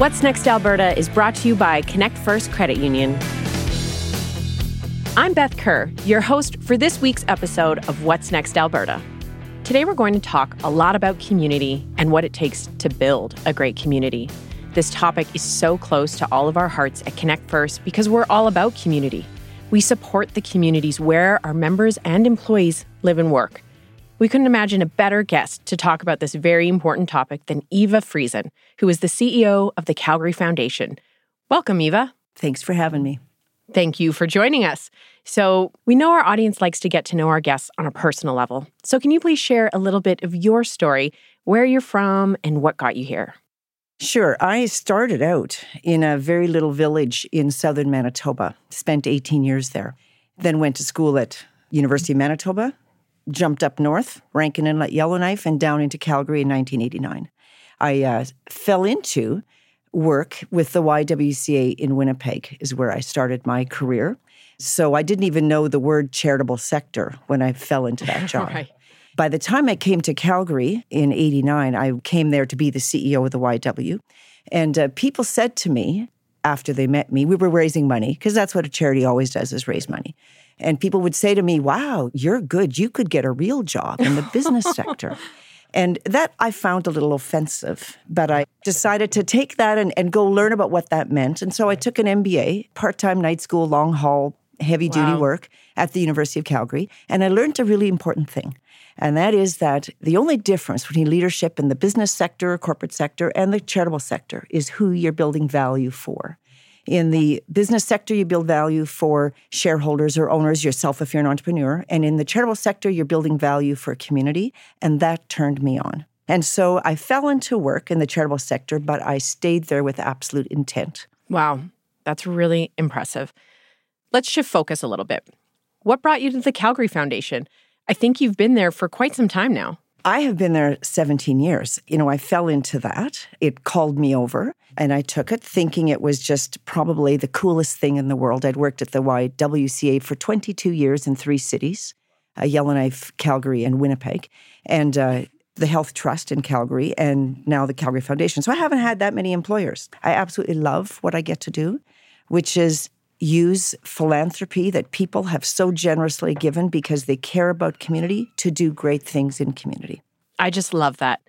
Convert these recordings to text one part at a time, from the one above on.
What's Next Alberta is brought to you by Connect First Credit Union. I'm Beth Kerr, your host for this week's episode of What's Next Alberta. Today, we're going to talk a lot about community and what it takes to build a great community. This topic is so close to all of our hearts at Connect First because we're all about community. We support the communities where our members and employees live and work. We couldn't imagine a better guest to talk about this very important topic than Eva Friesen, who is the CEO of the Calgary Foundation. Welcome, Eva. Thanks for having me. Thank you for joining us. So, we know our audience likes to get to know our guests on a personal level. So, can you please share a little bit of your story, where you're from, and what got you here? Sure. I started out in a very little village in southern Manitoba, spent 18 years there, then went to school at University of Manitoba, jumped up north, Rankin Inlet Yellowknife, and down into Calgary in 1989. I uh, fell into work with the YWCA in Winnipeg, is where I started my career. So I didn't even know the word charitable sector when I fell into that job. right. By the time I came to Calgary in 89, I came there to be the CEO of the YW. And uh, people said to me after they met me, we were raising money, because that's what a charity always does is raise money. And people would say to me, Wow, you're good. You could get a real job in the business sector. And that I found a little offensive, but I decided to take that and, and go learn about what that meant. And so I took an MBA, part time night school, long haul, heavy duty wow. work at the University of Calgary. And I learned a really important thing. And that is that the only difference between leadership in the business sector, corporate sector, and the charitable sector is who you're building value for. In the business sector, you build value for shareholders or owners, yourself if you're an entrepreneur. And in the charitable sector, you're building value for a community. And that turned me on. And so I fell into work in the charitable sector, but I stayed there with absolute intent. Wow, that's really impressive. Let's shift focus a little bit. What brought you to the Calgary Foundation? I think you've been there for quite some time now. I have been there 17 years. You know, I fell into that. It called me over and I took it thinking it was just probably the coolest thing in the world. I'd worked at the YWCA for 22 years in three cities uh, Yellowknife, Calgary, and Winnipeg, and uh, the Health Trust in Calgary, and now the Calgary Foundation. So I haven't had that many employers. I absolutely love what I get to do, which is use philanthropy that people have so generously given because they care about community to do great things in community. I just love that.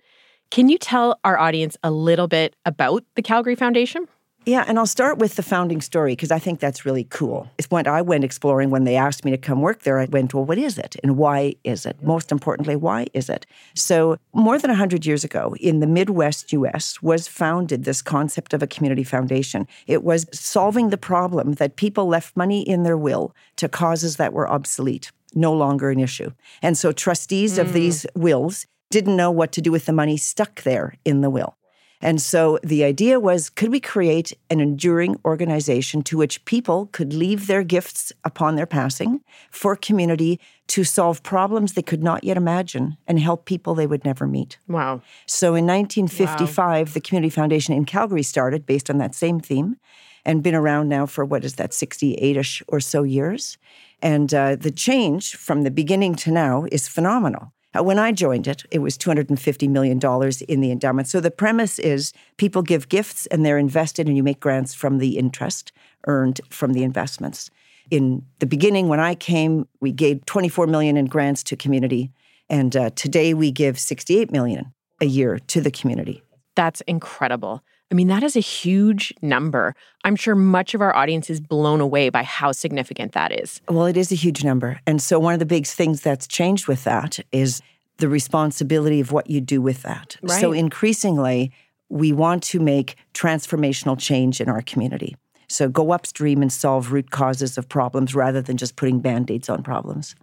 Can you tell our audience a little bit about the Calgary Foundation? Yeah, and I'll start with the founding story because I think that's really cool. It's when I went exploring when they asked me to come work there. I went, well, what is it and why is it? Most importantly, why is it? So, more than 100 years ago in the Midwest US was founded this concept of a community foundation. It was solving the problem that people left money in their will to causes that were obsolete no longer an issue. And so trustees mm. of these wills didn't know what to do with the money stuck there in the will. And so the idea was could we create an enduring organization to which people could leave their gifts upon their passing for community to solve problems they could not yet imagine and help people they would never meet? Wow. So in 1955, wow. the Community Foundation in Calgary started based on that same theme and been around now for what is that, 68 ish or so years. And uh, the change from the beginning to now is phenomenal. Uh, when I joined it, it was $250 million in the endowment. So the premise is people give gifts and they're invested, and you make grants from the interest earned from the investments. In the beginning, when I came, we gave 24 million in grants to community, and uh, today we give 68 million a year to the community. That's incredible. I mean, that is a huge number. I'm sure much of our audience is blown away by how significant that is. Well, it is a huge number. And so, one of the big things that's changed with that is the responsibility of what you do with that. Right. So, increasingly, we want to make transformational change in our community. So, go upstream and solve root causes of problems rather than just putting band aids on problems.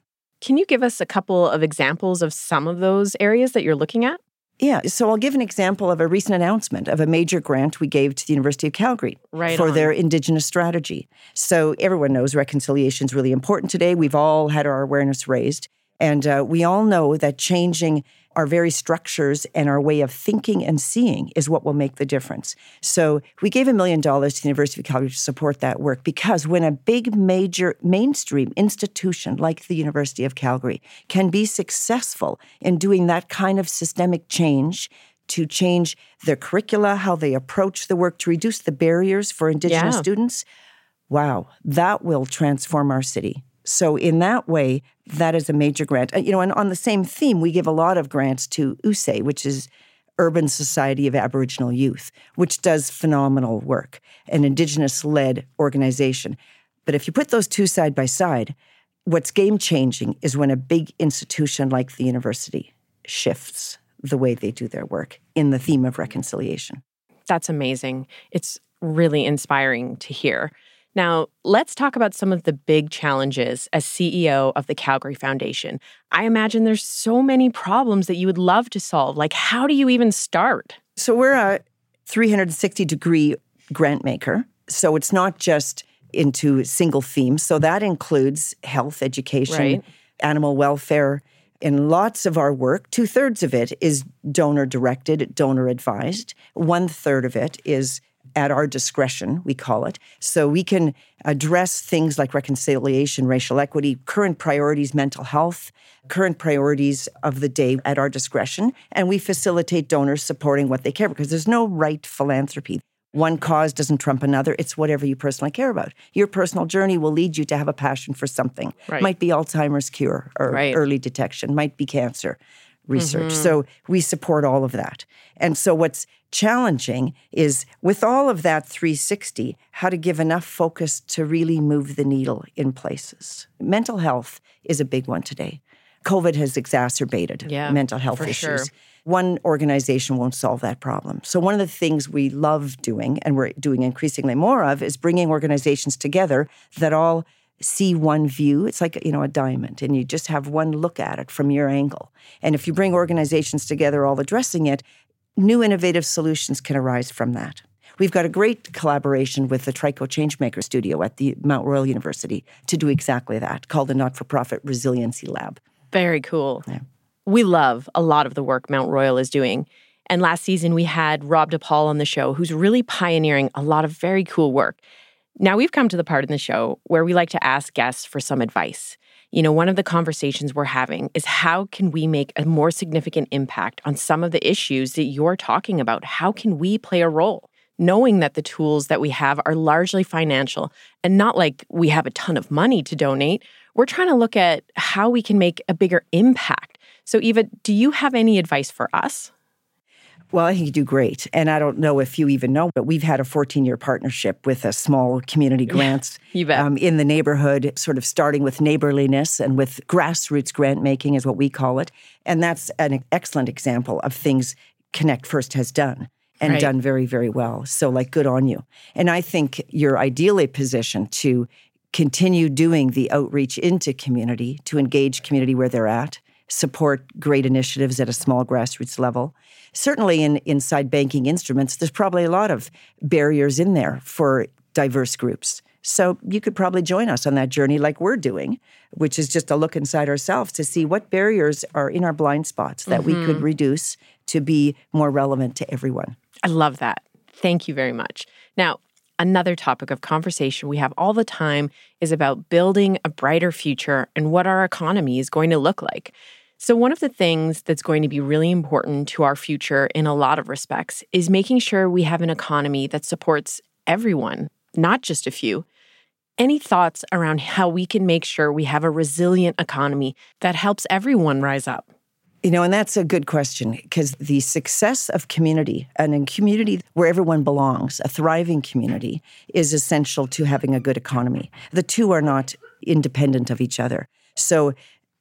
Can you give us a couple of examples of some of those areas that you're looking at? Yeah, so I'll give an example of a recent announcement of a major grant we gave to the University of Calgary right for on. their Indigenous strategy. So everyone knows reconciliation is really important today. We've all had our awareness raised. And uh, we all know that changing our very structures and our way of thinking and seeing is what will make the difference. So we gave a million dollars to the University of Calgary to support that work because when a big, major, mainstream institution like the University of Calgary can be successful in doing that kind of systemic change, to change their curricula, how they approach the work, to reduce the barriers for Indigenous Yeah. students, wow, that will transform our city. So, in that way, that is a major grant. You know, and on the same theme, we give a lot of grants to USAY, which is Urban Society of Aboriginal Youth, which does phenomenal work, an Indigenous led organization. But if you put those two side by side, what's game changing is when a big institution like the university shifts the way they do their work in the theme of reconciliation. That's amazing. It's really inspiring to hear. Now, let's talk about some of the big challenges as CEO of the Calgary Foundation. I imagine there's so many problems that you would love to solve. Like, how do you even start? So we're a 360 degree grant maker. So it's not just into single themes. So that includes health, education, Right. animal welfare. In lots of our work, two thirds of it is donor directed, donor advised. One third of it is at our discretion, we call it. So we can address things like reconciliation, racial equity, current priorities, mental health, current priorities of the day at our discretion. And we facilitate donors supporting what they care because there's no right philanthropy. One cause doesn't trump another. It's whatever you personally care about. Your personal journey will lead you to have a passion for something. Right. Might be Alzheimer's cure or Right. early detection, might be cancer research. Mm-hmm. So we support all of that. And so what's challenging is with all of that 360, how to give enough focus to really move the needle in places. Mental health is a big one today. COVID has exacerbated Yeah, mental health issues. sure. One organization won't solve that problem. So, one of the things we love doing, and we're doing increasingly more of, is bringing organizations together that all see one view. It's like, you know, a diamond, and you just have one look at it from your angle. And if you bring organizations together all addressing it, new innovative solutions can arise from that. We've got a great collaboration with the Trico Changemaker Studio at the Mount Royal University to do exactly that, called the Not for Profit Resiliency Lab. Very cool. We love a lot of the work Mount Royal is doing. And last season, we had Rob DePaul on the show, who's really pioneering a lot of very cool work. Now, we've come to the part in the show where we like to ask guests for some advice. You know, one of the conversations we're having is how can we make a more significant impact on some of the issues that you're talking about? How can we play a role? Knowing that the tools that we have are largely financial and not like we have a ton of money to donate, we're trying to look at how we can make a bigger impact. So, Eva, do you have any advice for us? Well, I think you do great. And I don't know if you even know, but we've had a 14 year partnership with a small community grants um, in the neighborhood, sort of starting with neighborliness and with grassroots grant making, is what we call it. And that's an excellent example of things Connect First has done and Right. done very, very well. So, like, good on you. And I think you're ideally positioned to continue doing the outreach into community, to engage community where they're at, support great initiatives at a small grassroots level. Certainly, in inside banking instruments, there's probably a lot of barriers in there for diverse groups. So you could probably join us on that journey, like we're doing, which is just a look inside ourselves to see what barriers are in our blind spots that we could mm-hmm. reduce to be more relevant to everyone. I love that. Thank you very much. Now, another topic of conversation we have all the time is about building a brighter future and what our economy is going to look like. So, one of the things that's going to be really important to our future in a lot of respects is making sure we have an economy that supports everyone, not just a few. Any thoughts around how we can make sure we have a resilient economy that helps everyone rise up? You know, and that's a good question because the success of community and a community where everyone belongs, a thriving community, is essential to having a good economy. The two are not independent of each other. So,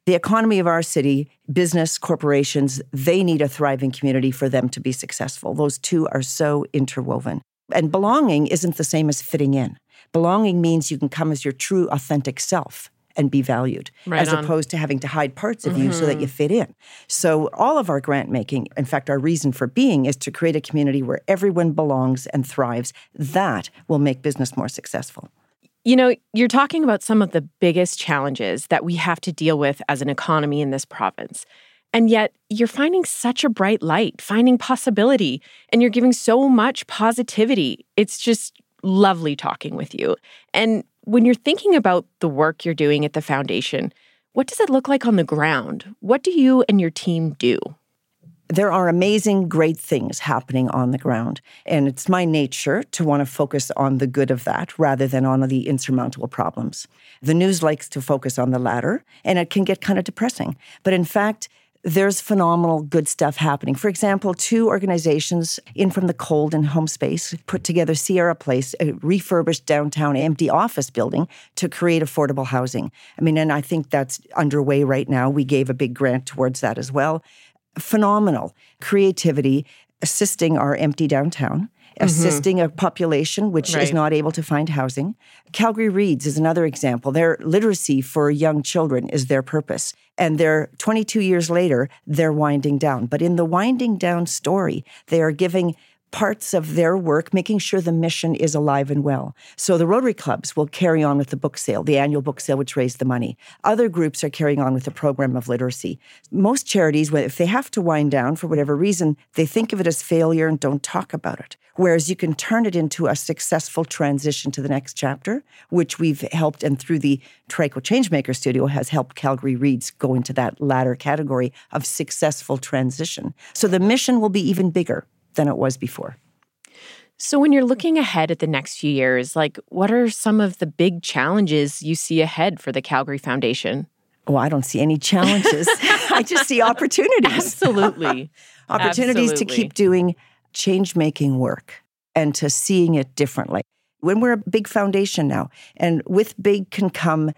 the economy of our city, business, corporations, they need a thriving community for them to be successful. Those two are so interwoven. And belonging isn't the same as fitting in. Belonging means you can come as your true, authentic self and be valued, Right as on. opposed to having to hide parts of you so that mm-hmm. you fit in. So, all of our grant making, in fact, our reason for being is to create a community where everyone belongs and thrives. That will make business more successful. You know, you're talking about some of the biggest challenges that we have to deal with as an economy in this province. And yet, you're finding such a bright light, finding possibility, and you're giving so much positivity. It's just lovely talking with you. And when you're thinking about the work you're doing at the foundation, what does it look like on the ground? What do you and your team do? There are amazing, great things happening on the ground. And it's my nature to want to focus on the good of that rather than on the insurmountable problems. The news likes to focus on the latter, and it can get kind of depressing. But in fact, there's phenomenal good stuff happening. For example, two organizations Inn from the Cold and HomeSpace put together Sierra Place, a refurbished downtown empty office building to create affordable housing. I mean, and I think that's underway right now. We gave a big grant towards that as well phenomenal creativity assisting our empty downtown. Mm-hmm. Assisting a population which right. is not able to find housing. Calgary Reads is another example. Their literacy for young children is their purpose. And they're 22 years later, they're winding down. But in the winding down story, they are giving parts of their work, making sure the mission is alive and well. So the Rotary Clubs will carry on with the book sale, the annual book sale, which raised the money. Other groups are carrying on with the program of literacy. Most charities, if they have to wind down for whatever reason, they think of it as failure and don't talk about it. Whereas you can turn it into a successful transition to the next chapter, which we've helped, and through the Trico Changemaker Studio has helped Calgary Reads go into that latter category of successful transition. So the mission will be even bigger than it was before. So, when you're looking ahead at the next few years, like what are some of the big challenges you see ahead for the Calgary Foundation? Oh, I don't see any challenges. I just see opportunities. Absolutely. opportunities Absolutely. to keep doing change making work and to seeing it differently. When we're a big foundation now, and with big can come,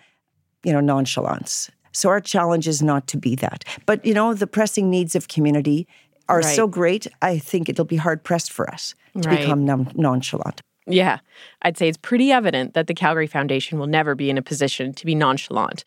you know, nonchalance. So our challenge is not to be that. But, you know, the pressing needs of community are right. so great, I think it'll be hard pressed for us to right. become non- nonchalant. Yeah, I'd say it's pretty evident that the Calgary Foundation will never be in a position to be nonchalant.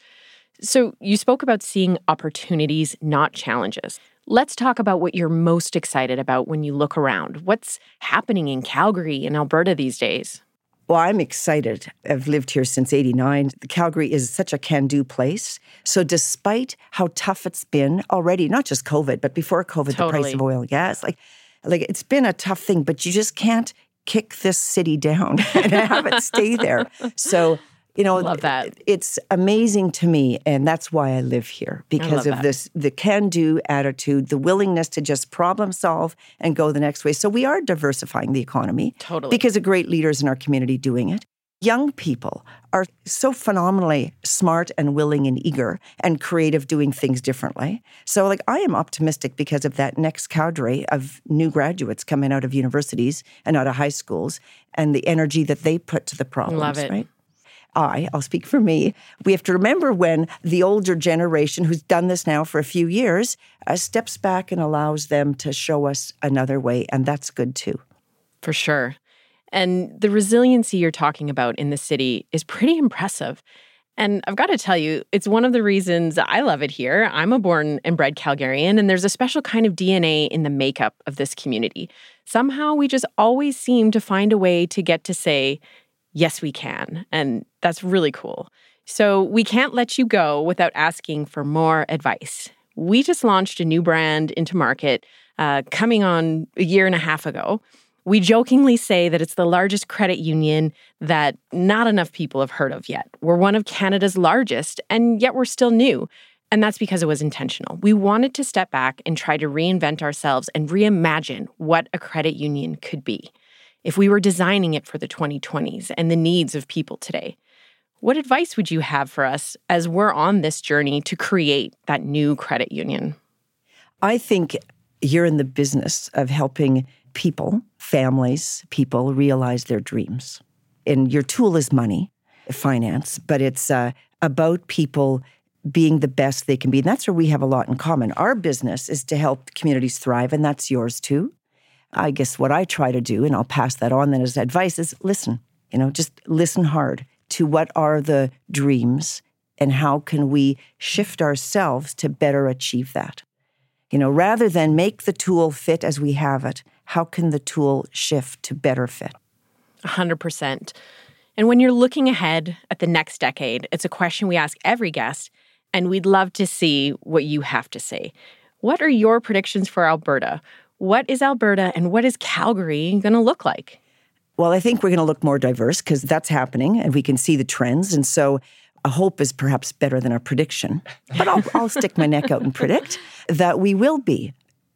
So, you spoke about seeing opportunities, not challenges. Let's talk about what you're most excited about when you look around. What's happening in Calgary and Alberta these days? Well, I'm excited. I've lived here since 89. Calgary is such a can do place. So, despite how tough it's been already, not just COVID, but before COVID, totally. the price of oil and gas, like, like it's been a tough thing, but you just can't kick this city down and have it stay there. So, you know, love that. It's amazing to me, and that's why I live here because of that. this the can-do attitude, the willingness to just problem solve and go the next way. So we are diversifying the economy, totally, because of great leaders in our community doing it. Young people are so phenomenally smart and willing and eager and creative doing things differently. So, like, I am optimistic because of that next cadre of new graduates coming out of universities and out of high schools and the energy that they put to the problems. Love it. Right? I, I'll speak for me, we have to remember when the older generation who's done this now for a few years uh, steps back and allows them to show us another way. And that's good too. For sure. And the resiliency you're talking about in the city is pretty impressive. And I've got to tell you, it's one of the reasons I love it here. I'm a born and bred Calgarian, and there's a special kind of DNA in the makeup of this community. Somehow we just always seem to find a way to get to say, yes, we can. And that's really cool. So we can't let you go without asking for more advice. We just launched a new brand into market uh, coming on a year and a half ago. We jokingly say that it's the largest credit union that not enough people have heard of yet. We're one of Canada's largest, and yet we're still new. And that's because it was intentional. We wanted to step back and try to reinvent ourselves and reimagine what a credit union could be if we were designing it for the 2020s and the needs of people today. What advice would you have for us as we're on this journey to create that new credit union? I think you're in the business of helping people, families, people realize their dreams. And your tool is money, finance, but it's uh, about people being the best they can be. And that's where we have a lot in common. Our business is to help communities thrive, and that's yours too. I guess what I try to do, and I'll pass that on then as advice, is listen. You know, just listen hard to what are the dreams and how can we shift ourselves to better achieve that. You know, rather than make the tool fit as we have it, how can the tool shift to better fit? 100%. And when you're looking ahead at the next decade, it's a question we ask every guest, and we'd love to see what you have to say. What are your predictions for Alberta? What is Alberta and what is Calgary going to look like? Well, I think we're going to look more diverse because that's happening and we can see the trends. And so a hope is perhaps better than a prediction. But I'll, I'll stick my neck out and predict that we will be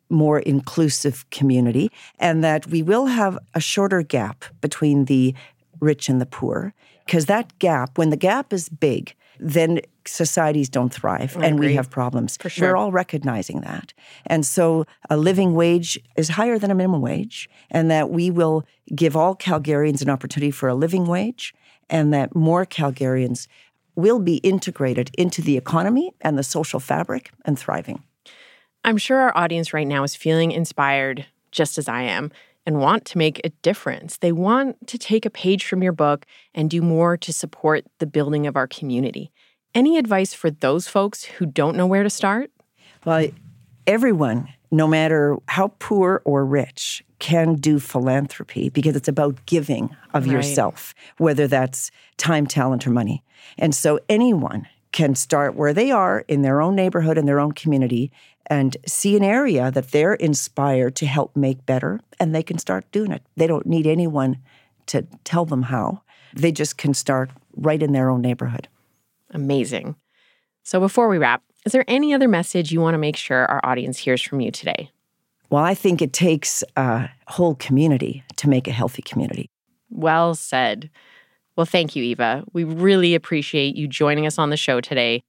more inclusive community and that we will have a shorter gap between the rich and the poor. Because that gap, when the gap is big, then societies don't thrive I and agree. we have problems. For sure. We're all recognizing that. And so a living wage is higher than a minimum wage, and that we will give all Calgarians an opportunity for a living wage, and that more Calgarians will be integrated into the economy and the social fabric and thriving. I'm sure our audience right now is feeling inspired, just as I am, and want to make a difference. They want to take a page from your book and do more to support the building of our community. Any advice for those folks who don't know where to start? Well, everyone, no matter how poor or rich, can do philanthropy because it's about giving of Right. yourself, whether that's time, talent, or money. And so anyone can start where they are in their own neighborhood, in their own community, and see an area that they're inspired to help make better, and they can start doing it. They don't need anyone to tell them how. They just can start right in their own neighborhood. Amazing. So before we wrap, is there any other message you want to make sure our audience hears from you today? Well, I think it takes a whole community to make a healthy community. Well said. Well, thank you, Eva. We really appreciate you joining us on the show today.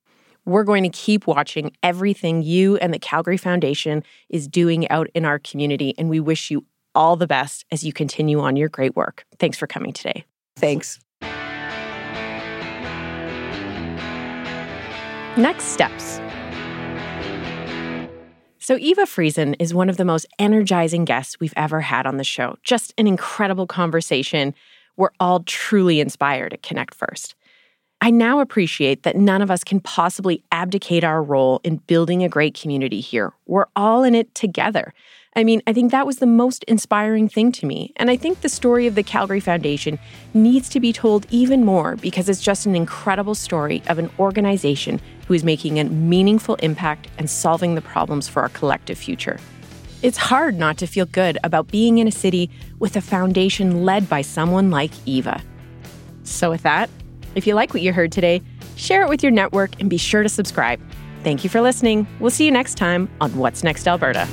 We're going to keep watching everything you and the Calgary Foundation is doing out in our community, and we wish you all the best as you continue on your great work. Thanks for coming today. Thanks. Next steps. So, Eva Friesen is one of the most energizing guests we've ever had on the show. Just an incredible conversation. We're all truly inspired at Connect First. I now appreciate that none of us can possibly abdicate our role in building a great community here. We're all in it together. I mean, I think that was the most inspiring thing to me. And I think the story of the Calgary Foundation needs to be told even more because it's just an incredible story of an organization who is making a meaningful impact and solving the problems for our collective future. It's hard not to feel good about being in a city with a foundation led by someone like Eva. So, with that, if you like what you heard today, share it with your network and be sure to subscribe. Thank you for listening. We'll see you next time on What's Next Alberta.